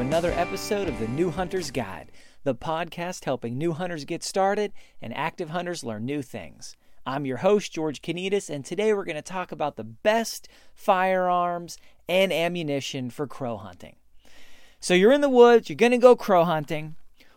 another episode of the New Hunter's Guide, the podcast helping new hunters get started and active hunters learn new things. I'm your host, George Kanitas, and today we're going to talk about the best firearms and ammunition for crow hunting. So you're in the woods, you're going to go crow hunting.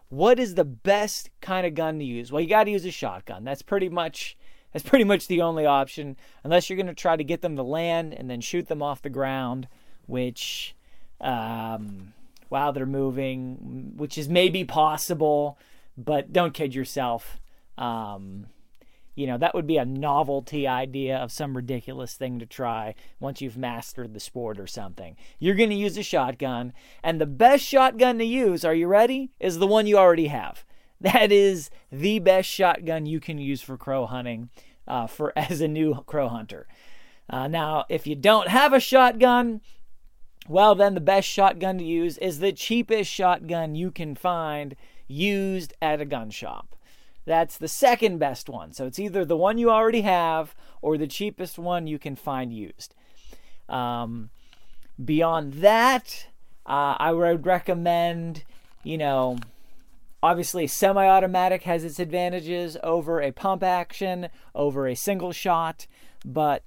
What is the best kind of gun to use? Well, you got to use a shotgun. That's pretty much that's pretty much the only option unless you're going to try to get them to land and then shoot them off the ground, which um, while they're moving, which is maybe possible, but don't kid yourself. Um, you know, that would be a novelty idea of some ridiculous thing to try once you've mastered the sport or something. You're going to use a shotgun, and the best shotgun to use, are you ready? Is the one you already have. That is the best shotgun you can use for crow hunting uh, for as a new crow hunter. Uh, now, if you don't have a shotgun, well, then the best shotgun to use is the cheapest shotgun you can find used at a gun shop. That's the second best one. So it's either the one you already have or the cheapest one you can find used. Um, beyond that, uh, I would recommend, you know, obviously semi automatic has its advantages over a pump action, over a single shot, but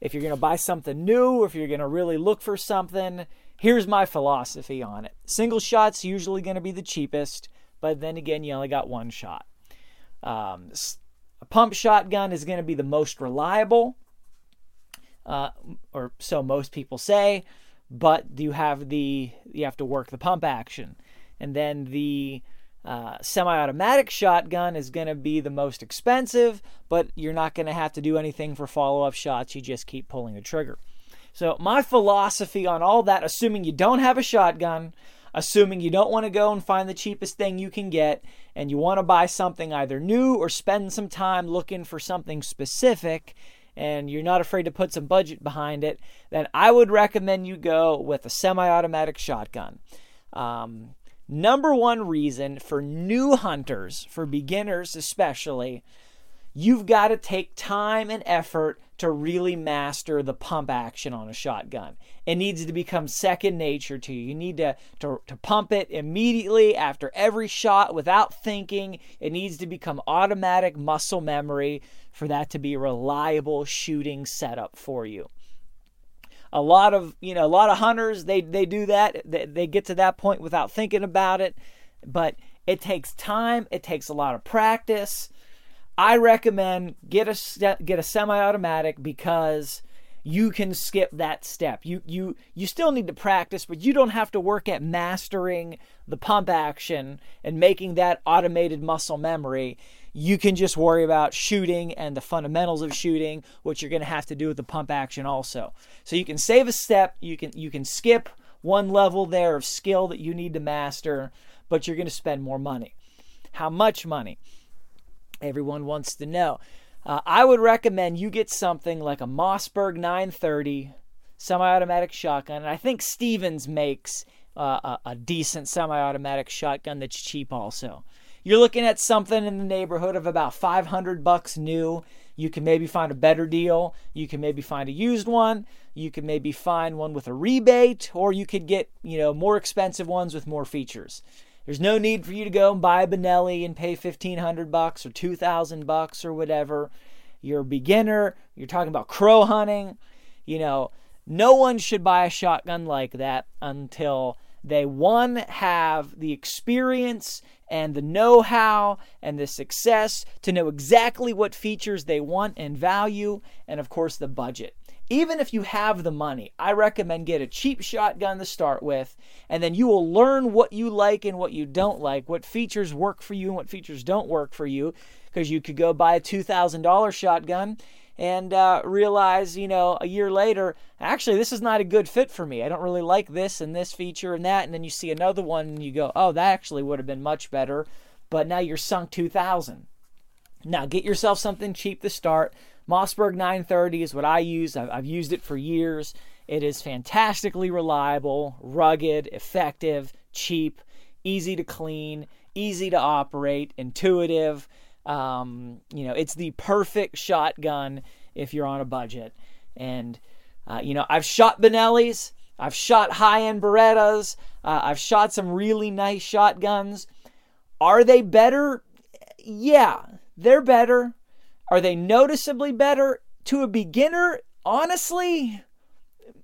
if you're going to buy something new, or if you're going to really look for something, here's my philosophy on it. Single shot's usually going to be the cheapest, but then again, you only got one shot. Um, a pump shotgun is going to be the most reliable, uh, or so most people say. But you have the you have to work the pump action, and then the uh, semi-automatic shotgun is going to be the most expensive, but you're not going to have to do anything for follow-up shots. You just keep pulling the trigger. So my philosophy on all that, assuming you don't have a shotgun, assuming you don't want to go and find the cheapest thing you can get, and you want to buy something either new or spend some time looking for something specific, and you're not afraid to put some budget behind it, then I would recommend you go with a semi-automatic shotgun. Um, number one reason for new hunters, for beginners especially, you've got to take time and effort to really master the pump action on a shotgun. It needs to become second nature to you. You need to, to, to pump it immediately after every shot without thinking. It needs to become automatic muscle memory for that to be a reliable shooting setup for you a lot of you know a lot of hunters they they do that they, they get to that point without thinking about it. But it takes time it takes a lot of practice. I recommend get a get a semi-automatic because you can skip that step. You you you still need to practice but you don't have to work at mastering the pump action and making that automated muscle memory you can just worry about shooting and the fundamentals of shooting, which you're going to have to do with the pump action also. So you can save a step, you can you can skip one level there of skill that you need to master, but you're going to spend more money. How much money? Everyone wants to know. Uh, I would recommend you get something like a Mossberg 930 semi-automatic shotgun. And I think Stevens makes uh, a, a decent semi-automatic shotgun that's cheap also. You're looking at something in the neighborhood of about 500 bucks new. You can maybe find a better deal. You can maybe find a used one. You can maybe find one with a rebate, or you could get, you know, more expensive ones with more features. There's no need for you to go and buy a Benelli and pay 1500 bucks or 2000 bucks or whatever. You're a beginner, you're talking about crow hunting, you know, no one should buy a shotgun like that until they one have the experience and the know-how and the success to know exactly what features they want and value and of course the budget. Even if you have the money, I recommend get a cheap shotgun to start with, and then you will learn what you like and what you don't like, what features work for you and what features don't work for you, because you could go buy a $2,000 shotgun and uh, realize, you know, a year later, actually, this is not a good fit for me. I don't really like this and this feature and that. And then you see another one and you go, oh, that actually would have been much better. But now you're sunk 2000 Now get yourself something cheap to start. Mossberg 930 is what I use. I've, I've used it for years. It is fantastically reliable, rugged, effective, cheap, easy to clean, easy to operate, intuitive. Um, you know, it's the perfect shotgun if you're on a budget. And, uh, you know, I've shot Benellis, I've shot high end Berettas, uh, I've shot some really nice shotguns. Are they better? Yeah, they're better. Are they noticeably better? To a beginner, honestly,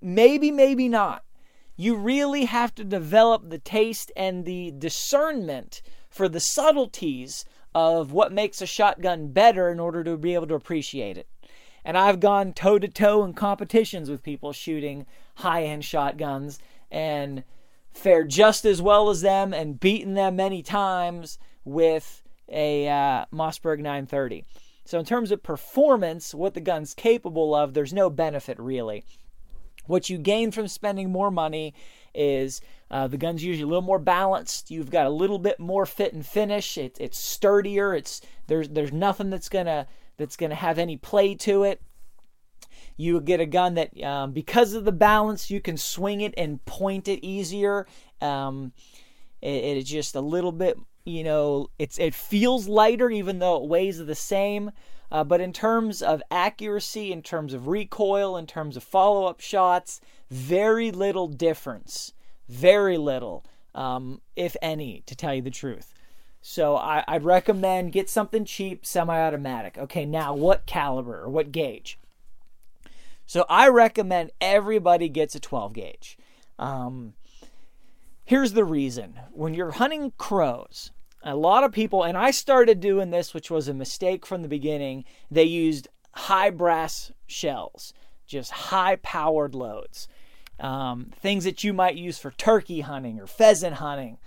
maybe, maybe not. You really have to develop the taste and the discernment for the subtleties of what makes a shotgun better in order to be able to appreciate it. And I've gone toe to toe in competitions with people shooting high end shotguns and fared just as well as them and beaten them many times with a uh, Mossberg 930. So, in terms of performance, what the gun's capable of, there's no benefit really. What you gain from spending more money is uh, the gun's usually a little more balanced. You've got a little bit more fit and finish. It, it's sturdier. It's there's there's nothing that's gonna that's gonna have any play to it. You get a gun that um, because of the balance, you can swing it and point it easier. Um, it, it's just a little bit you know, it's it feels lighter even though it weighs the same. Uh, but in terms of accuracy, in terms of recoil, in terms of follow up shots, very little difference. Very little, um, if any, to tell you the truth. So I, I'd recommend get something cheap, semi automatic. Okay, now what caliber or what gauge? So I recommend everybody gets a 12 gauge. Um, here's the reason when you're hunting crows, a lot of people, and I started doing this, which was a mistake from the beginning, they used high brass shells, just high powered loads. Um, things that you might use for turkey hunting or pheasant hunting.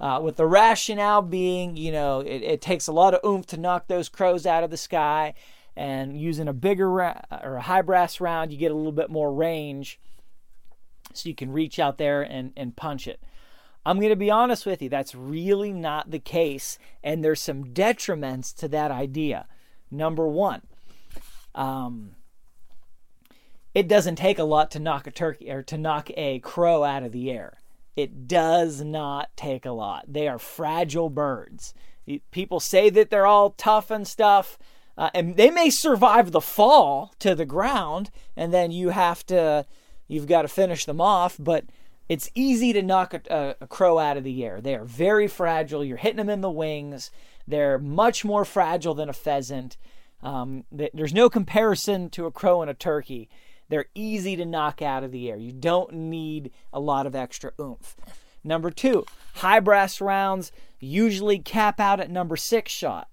Uh, with the rationale being, you know, it, it, takes a lot of oomph to knock those crows out of the sky, and using a bigger ra- or a high brass round, you get a little bit more range, so you can reach out there and, and punch it. I'm going to be honest with you, that's really not the case. And there's some detriments to that idea. Number one, um, it doesn't take a lot to knock a turkey or to knock a crow out of the air. It does not take a lot. They are fragile birds. People say that they're all tough and stuff, uh, and they may survive the fall to the ground, and then you have to, you've got to finish them off. But it's easy to knock a, a, crow out of the air. They are very fragile. You're hitting them in the wings. They're much more fragile than a pheasant. Um, there's no comparison to a crow and a turkey. They're easy to knock out of the air. You don't need a lot of extra oomph. Number two, high brass rounds usually cap out at number six shot,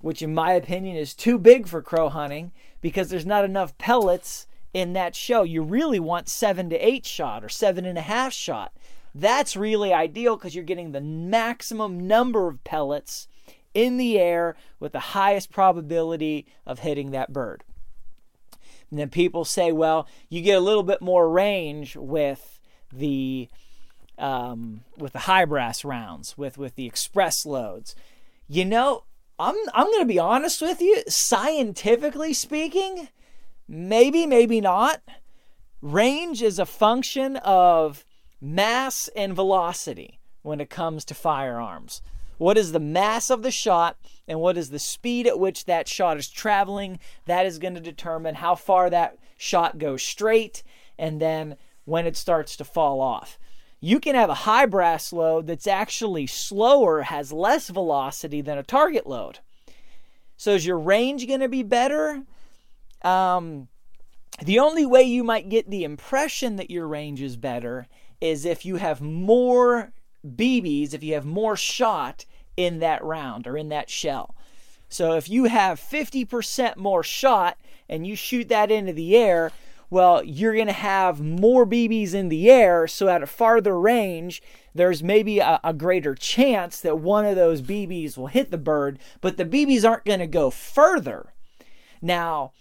which in my opinion is too big for crow hunting because there's not enough pellets in that show. You really want seven to eight shot or seven and a half shot. That's really ideal because you're getting the maximum number of pellets in the air with the highest probability of hitting that bird. And then people say, well, you get a little bit more range with the um, with the high brass rounds, with with the express loads. You know, I'm I'm going to be honest with you. Scientifically speaking, Maybe, maybe not. Range is a function of mass and velocity when it comes to firearms. What is the mass of the shot and what is the speed at which that shot is traveling? That is going to determine how far that shot goes straight and then when it starts to fall off. You can have a high brass load that's actually slower, has less velocity than a target load. So is your range going to be better? Um, the only way you might get the impression that your range is better is if you have more BBs, if you have more shot in that round or in that shell. So if you have 50% more shot and you shoot that into the air, well, you're going to have more BBs in the air. So at a farther range, there's maybe a, a, greater chance that one of those BBs will hit the bird, but the BBs aren't going to go further. Now,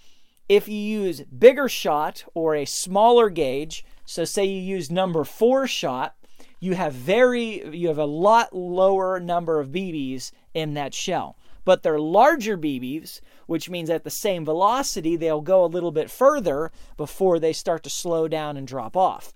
if you use bigger shot or a smaller gauge, so say you use number four shot, you have very you have a lot lower number of BBs in that shell. But they're larger BBs, which means at the same velocity, they'll go a little bit further before they start to slow down and drop off.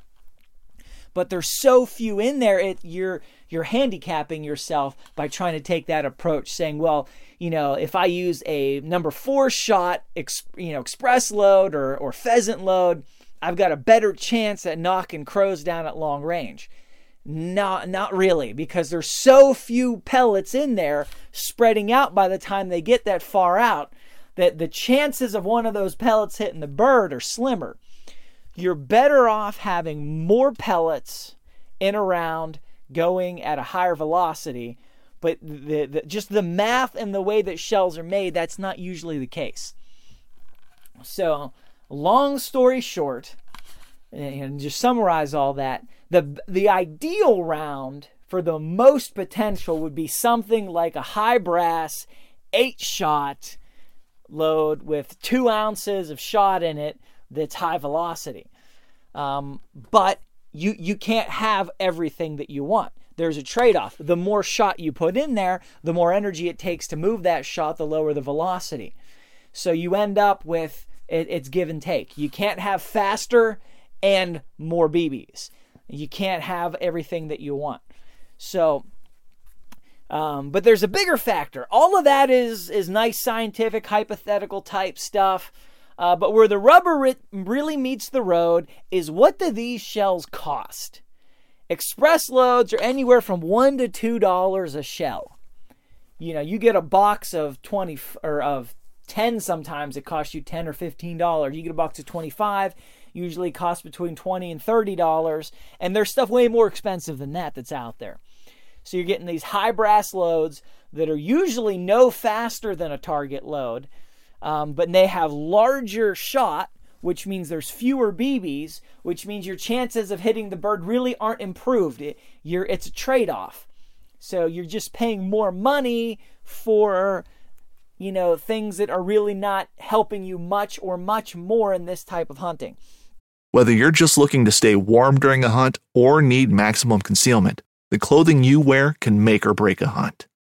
But there's so few in there, it, you're you're handicapping yourself by trying to take that approach, saying, well, you know, if I use a number four shot, you know, express load or or pheasant load, I've got a better chance at knocking crows down at long range. Not not really, because there's so few pellets in there spreading out by the time they get that far out that the chances of one of those pellets hitting the bird are slimmer. You're better off having more pellets in a round going at a higher velocity, but the, the, just the math and the way that shells are made, that's not usually the case. So, long story short, and just summarize all that, the the ideal round for the most potential would be something like a high brass eight shot load with two ounces of shot in it that's high velocity. Um, but you you can't have everything that you want. There's a trade-off. The more shot you put in there, the more energy it takes to move that shot, the lower the velocity. So you end up with it, it's give and take. You can't have faster and more BBs. You can't have everything that you want. So um, but there's a bigger factor. All of that is is nice scientific hypothetical type stuff. Uh, but where the rubber really meets the road is what do these shells cost? Express loads are anywhere from one to two dollars a shell. You know, you get a box of twenty or of ten. Sometimes it costs you ten or fifteen dollars. You get a box of twenty-five. Usually costs between twenty and thirty dollars. And there's stuff way more expensive than that that's out there. So you're getting these high brass loads that are usually no faster than a target load, um, but they have larger shot, which means there's fewer BBs, which means your chances of hitting the bird really aren't improved. It, it's a trade off. So you're just paying more money for you know things that are really not helping you much or much more in this type of hunting. Whether you're just looking to stay warm during a hunt or need maximum concealment, the clothing you wear can make or break a hunt.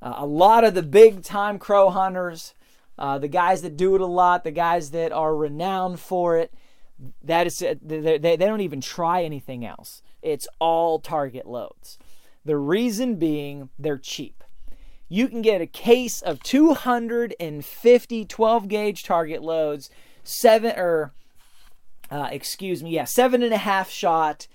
Uh, a lot of the big time crow hunters, uh, the guys that do it a lot, the guys that are renowned for it, that is they, they, they don't even try anything else. It's all target loads. The reason being they're cheap. You can get a case of 250 12 gauge target loads, seven or uh, excuse me, yeah, seven and a half shot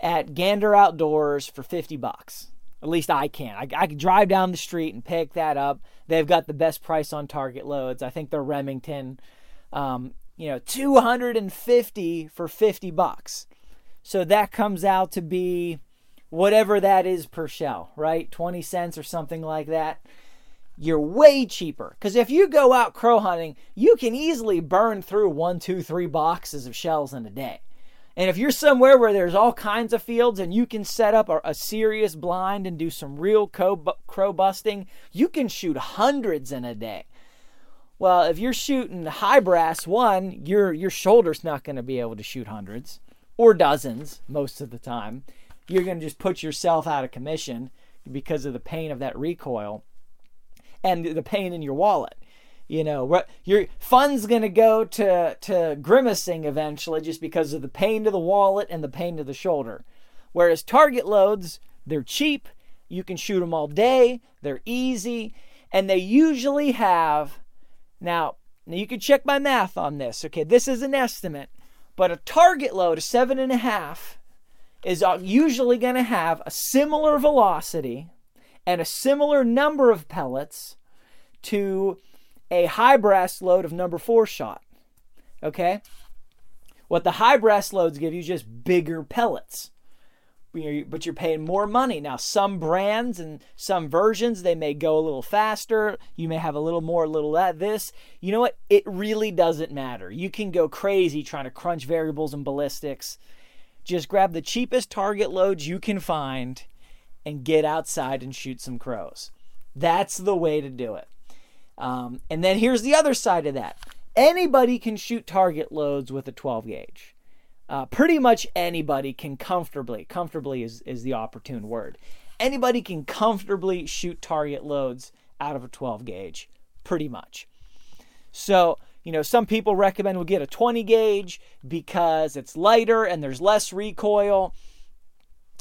at Gander Outdoors for 50 bucks. At least I can. I, I can drive down the street and pick that up. They've got the best price on target loads. I think they're Remington. Um, you know, 250 for 50 bucks. So that comes out to be whatever that is per shell, right? 20 cents or something like that. You're way cheaper. Because if you go out crow hunting, you can easily burn through one, two, three boxes of shells in a day. And if you're somewhere where there's all kinds of fields and you can set up a, a serious blind and do some real crow busting, you can shoot hundreds in a day. Well, if you're shooting high brass one, your your shoulder's not going to be able to shoot hundreds or dozens most of the time. You're going to just put yourself out of commission because of the pain of that recoil and the pain in your wallet. You know, what your fun's going to go to to grimacing eventually just because of the pain to the wallet and the pain to the shoulder. Whereas target loads, they're cheap, you can shoot them all day, they're easy, and they usually have now, now you can check my math on this. Okay, this is an estimate, but a target load of seven and a half is uh, usually going to have a similar velocity and a similar number of pellets to a high brass load of number four shot. Okay? What the high brass loads give you is just bigger pellets. But you're paying more money. Now, some brands and some versions, they may go a little faster. You may have a little more, a little that, this. You know what? It really doesn't matter. You can go crazy trying to crunch variables and ballistics. Just grab the cheapest target loads you can find and get outside and shoot some crows. That's the way to do it. Um, and then here's the other side of that anybody can shoot target loads with a 12 gauge. Uh, pretty much anybody can comfortably, comfortably is, is the opportune word. Anybody can comfortably shoot target loads out of a 12 gauge, pretty much. So, you know, some people recommend we get a 20 gauge because it's lighter and there's less recoil.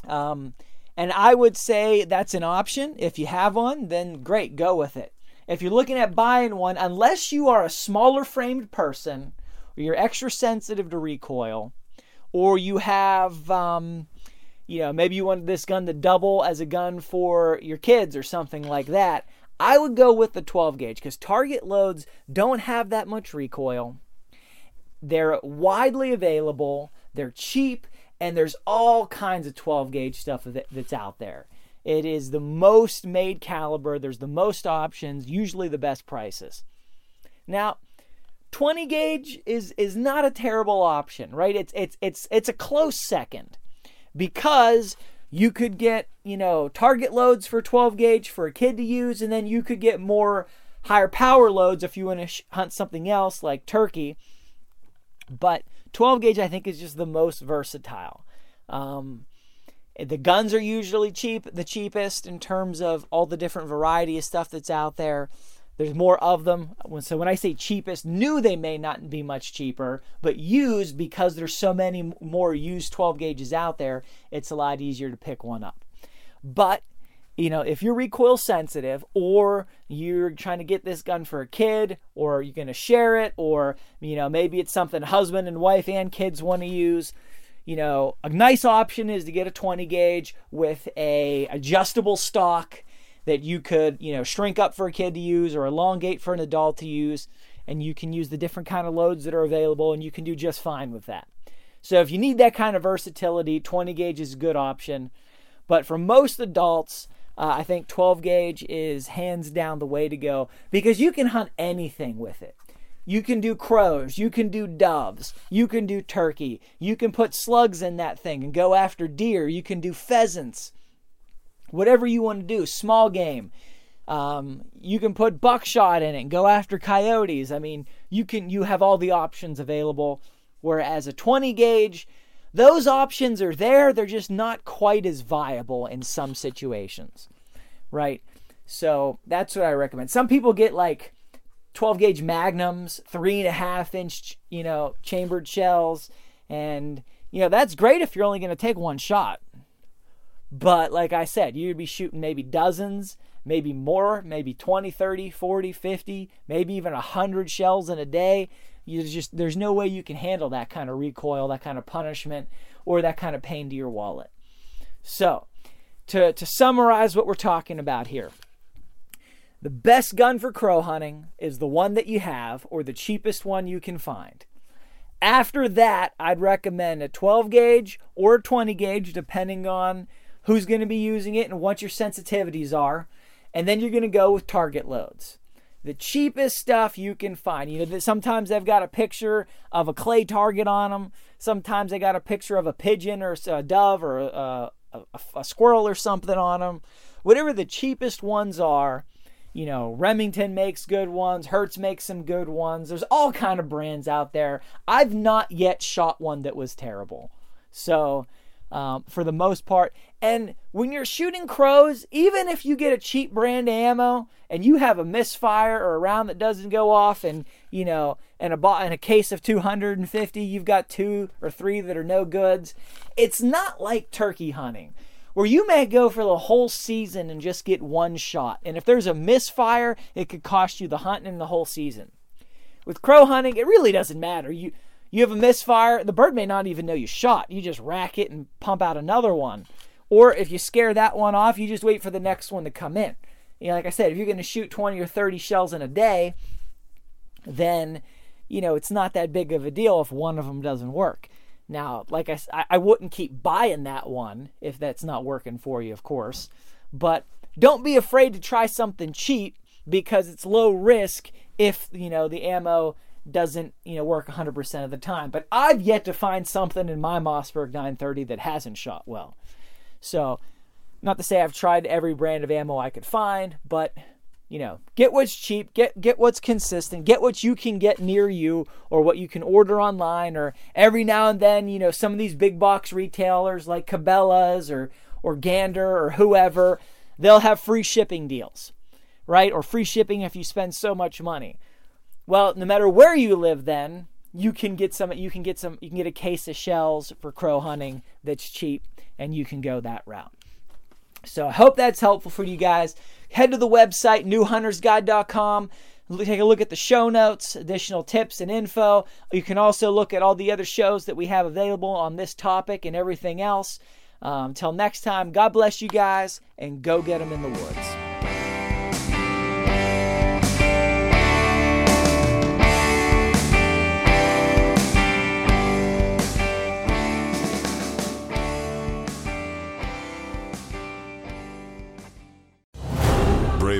Um, and I would say that's an option. If you have one, then great, go with it if you're looking at buying one, unless you are a smaller framed person, or you're extra sensitive to recoil, or you have, um, you know, maybe you want this gun to double as a gun for your kids or something like that, I would go with the 12 gauge because target loads don't have that much recoil. They're widely available, they're cheap, and there's all kinds of 12 gauge stuff that's out there. It is the most made caliber, there's the most options, usually the best prices. Now, 20 gauge is is not a terrible option, right? It's it's it's it's a close second because you could get, you know, target loads for 12 gauge for a kid to use and then you could get more higher power loads if you want to sh- hunt something else like turkey. But 12 gauge I think is just the most versatile. Um, the guns are usually cheap, the cheapest in terms of all the different variety of stuff that's out there. There's more of them. So when I say cheapest, new they may not be much cheaper, but used because there's so many more used 12 gauges out there, it's a lot easier to pick one up. But you know, if you're recoil sensitive or you're trying to get this gun for a kid or you're going to share it or you know, maybe it's something husband and wife and kids want to use, you know, a nice option is to get a 20 gauge with a adjustable stock that you could, you know, shrink up for a kid to use or elongate for an adult to use and you can use the different kind of loads that are available and you can do just fine with that. So if you need that kind of versatility, 20 gauge is a good option. But for most adults, uh, I think 12 gauge is hands down the way to go because you can hunt anything with it. You can do crows, you can do doves, you can do turkey, you can put slugs in that thing and go after deer, you can do pheasants. Whatever you want to do, small game. Um, you can put buckshot in it and go after coyotes. I mean, you can you have all the options available. Whereas a 20 gauge, those options are there, they're just not quite as viable in some situations. Right? So that's what I recommend. Some people get like 12 gauge magnums, three and a half inch, you know, chambered shells. And, you know, that's great if you're only going to take one shot. But like I said, you'd be shooting maybe dozens, maybe more, maybe 20, 30, 40, 50, maybe even 100 shells in a day. You just there's no way you can handle that kind of recoil, that kind of punishment, or that kind of pain to your wallet. So, to to summarize what we're talking about here. The best gun for crow hunting is the one that you have or the cheapest one you can find. After that, I'd recommend a 12 gauge or a 20 gauge, depending on who's going to be using it and what your sensitivities are. And then you're going to go with target loads. The cheapest stuff you can find. You know, sometimes they've got a picture of a clay target on them. Sometimes they got a picture of a pigeon or a dove or a, a, a squirrel or something on them. Whatever the cheapest ones are, you know, Remington makes good ones, Hertz makes some good ones. There's all kind of brands out there. I've not yet shot one that was terrible. So, um, for the most part, and when you're shooting crows, even if you get a cheap brand ammo and you have a misfire or a round that doesn't go off, and you know, and a in a case of 250, you've got two or three that are no goods. It's not like turkey hunting where you may go for the whole season and just get one shot. And if there's a misfire, it could cost you the hunt and the whole season. With crow hunting, it really doesn't matter. You you have a misfire, the bird may not even know you shot. You just rack it and pump out another one. Or if you scare that one off, you just wait for the next one to come in. You know, like I said, if you're going to shoot 20 or 30 shells in a day, then you know it's not that big of a deal if one of them doesn't work. Now, like I, I wouldn't keep buying that one if that's not working for you, of course. But don't be afraid to try something cheap because it's low risk if you know the ammo doesn't you know work 100% of the time. But I've yet to find something in my Mossberg 930 that hasn't shot well. So, not to say I've tried every brand of ammo I could find, but you know, get what's cheap, get get what's consistent, get what you can get near you or what you can order online or every now and then, you know, some of these big box retailers like Cabela's or or Gander or whoever, they'll have free shipping deals, right? Or free shipping if you spend so much money. Well, no matter where you live then, you can get some you can get some you can get a case of shells for crow hunting that's cheap and you can go that route. So I hope that's helpful for you guys. Head to the website, newhuntersguide.com. Take a look at the show notes, additional tips and info. You can also look at all the other shows that we have available on this topic and everything else. Um, until next time, God bless you guys and go get them in the woods.